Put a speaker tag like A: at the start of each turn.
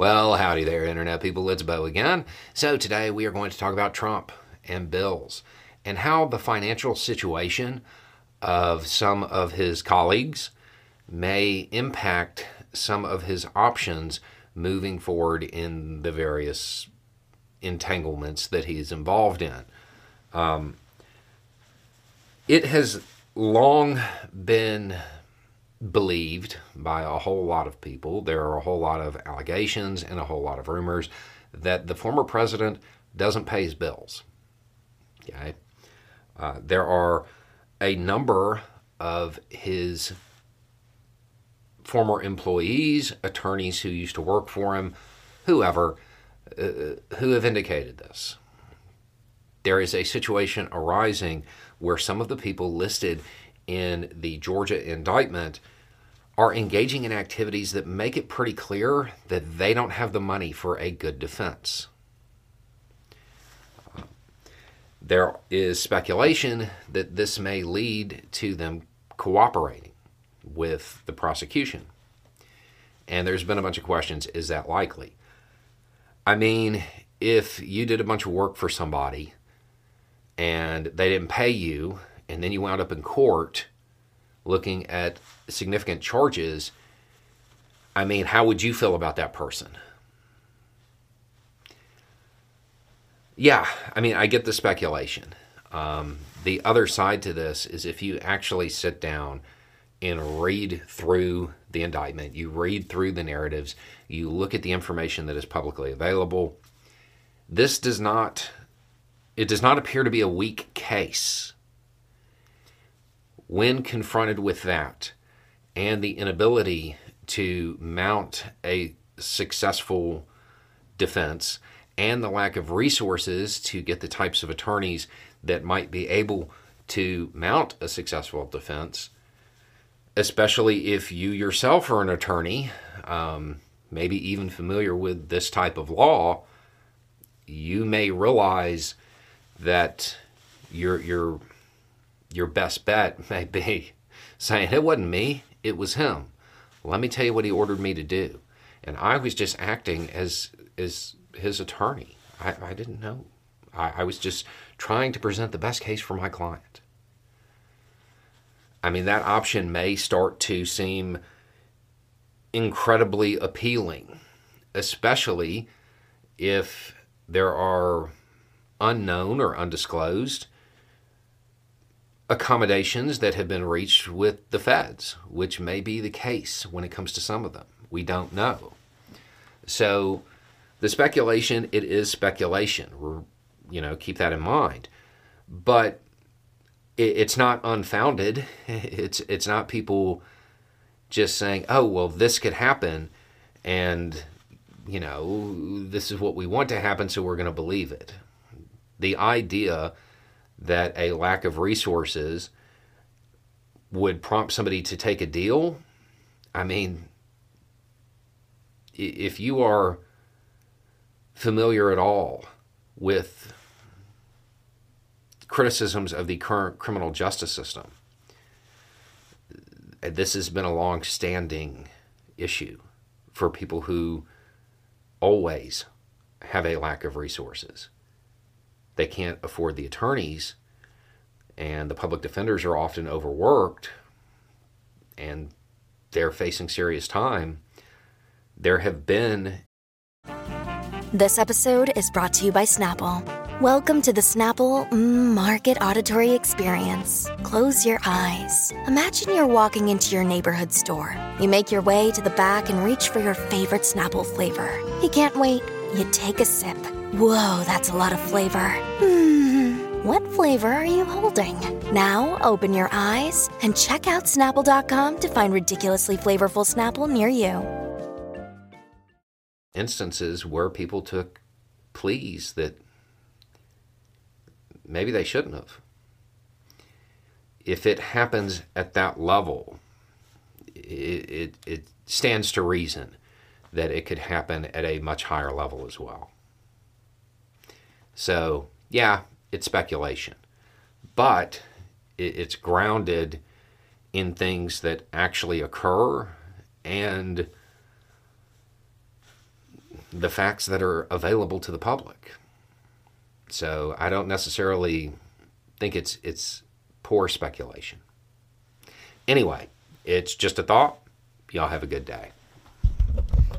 A: Well, howdy there, Internet people. It's Beau again. So, today we are going to talk about Trump and bills and how the financial situation of some of his colleagues may impact some of his options moving forward in the various entanglements that he's involved in. Um, it has long been believed by a whole lot of people. There are a whole lot of allegations and a whole lot of rumors that the former president doesn't pay his bills. Okay. Uh, there are a number of his former employees, attorneys who used to work for him, whoever, uh, who have indicated this. There is a situation arising where some of the people listed in the Georgia indictment are engaging in activities that make it pretty clear that they don't have the money for a good defense. there is speculation that this may lead to them cooperating with the prosecution. And there's been a bunch of questions is that likely? I mean, if you did a bunch of work for somebody and they didn't pay you, and then you wound up in court looking at significant charges, I mean, how would you feel about that person? Yeah, I mean, I get the speculation. Um, the other side to this is if you actually sit down and read through the indictment, you read through the narratives, you look at the information that is publicly available, this does not it does not appear to be a weak case. When confronted with that and the inability to mount a successful defense and the lack of resources to get the types of attorneys that might be able to mount a successful defense, especially if you yourself are an attorney, um, maybe even familiar with this type of law, you may realize that your your your best bet may be saying it wasn't me, it was him. Let me tell you what he ordered me to do, and I was just acting as as his attorney. I, I didn't know. I, I was just trying to present the best case for my client. I mean, that option may start to seem incredibly appealing, especially if there are unknown or undisclosed accommodations that have been reached with the feds, which may be the case when it comes to some of them. We don't know. So, the speculation, it is speculation. We're, you know, keep that in mind. But it, it's not unfounded. It's it's not people just saying, "Oh, well, this could happen," and you know, this is what we want to happen, so we're going to believe it. The idea that a lack of resources would prompt somebody to take a deal, I mean, if you are familiar at all with criticisms of the current criminal justice system. This has been a long standing issue for people who always have a lack of resources. They can't afford the attorneys, and the public defenders are often overworked, and they're facing serious time. There have been
B: this episode is brought to you by Snapple. Welcome to the Snapple Market Auditory Experience. Close your eyes. Imagine you're walking into your neighborhood store. You make your way to the back and reach for your favorite Snapple flavor. You can't wait. You take a sip. Whoa, that's a lot of flavor. Hmm. What flavor are you holding? Now open your eyes and check out Snapple.com to find ridiculously flavorful Snapple near you
A: instances where people took pleas that maybe they shouldn't have. If it happens at that level, it, it, it stands to reason that it could happen at a much higher level as well. So, yeah, it's speculation, but it, it's grounded in things that actually occur and the facts that are available to the public. So I don't necessarily think it's it's poor speculation. Anyway, it's just a thought. Y'all have a good day.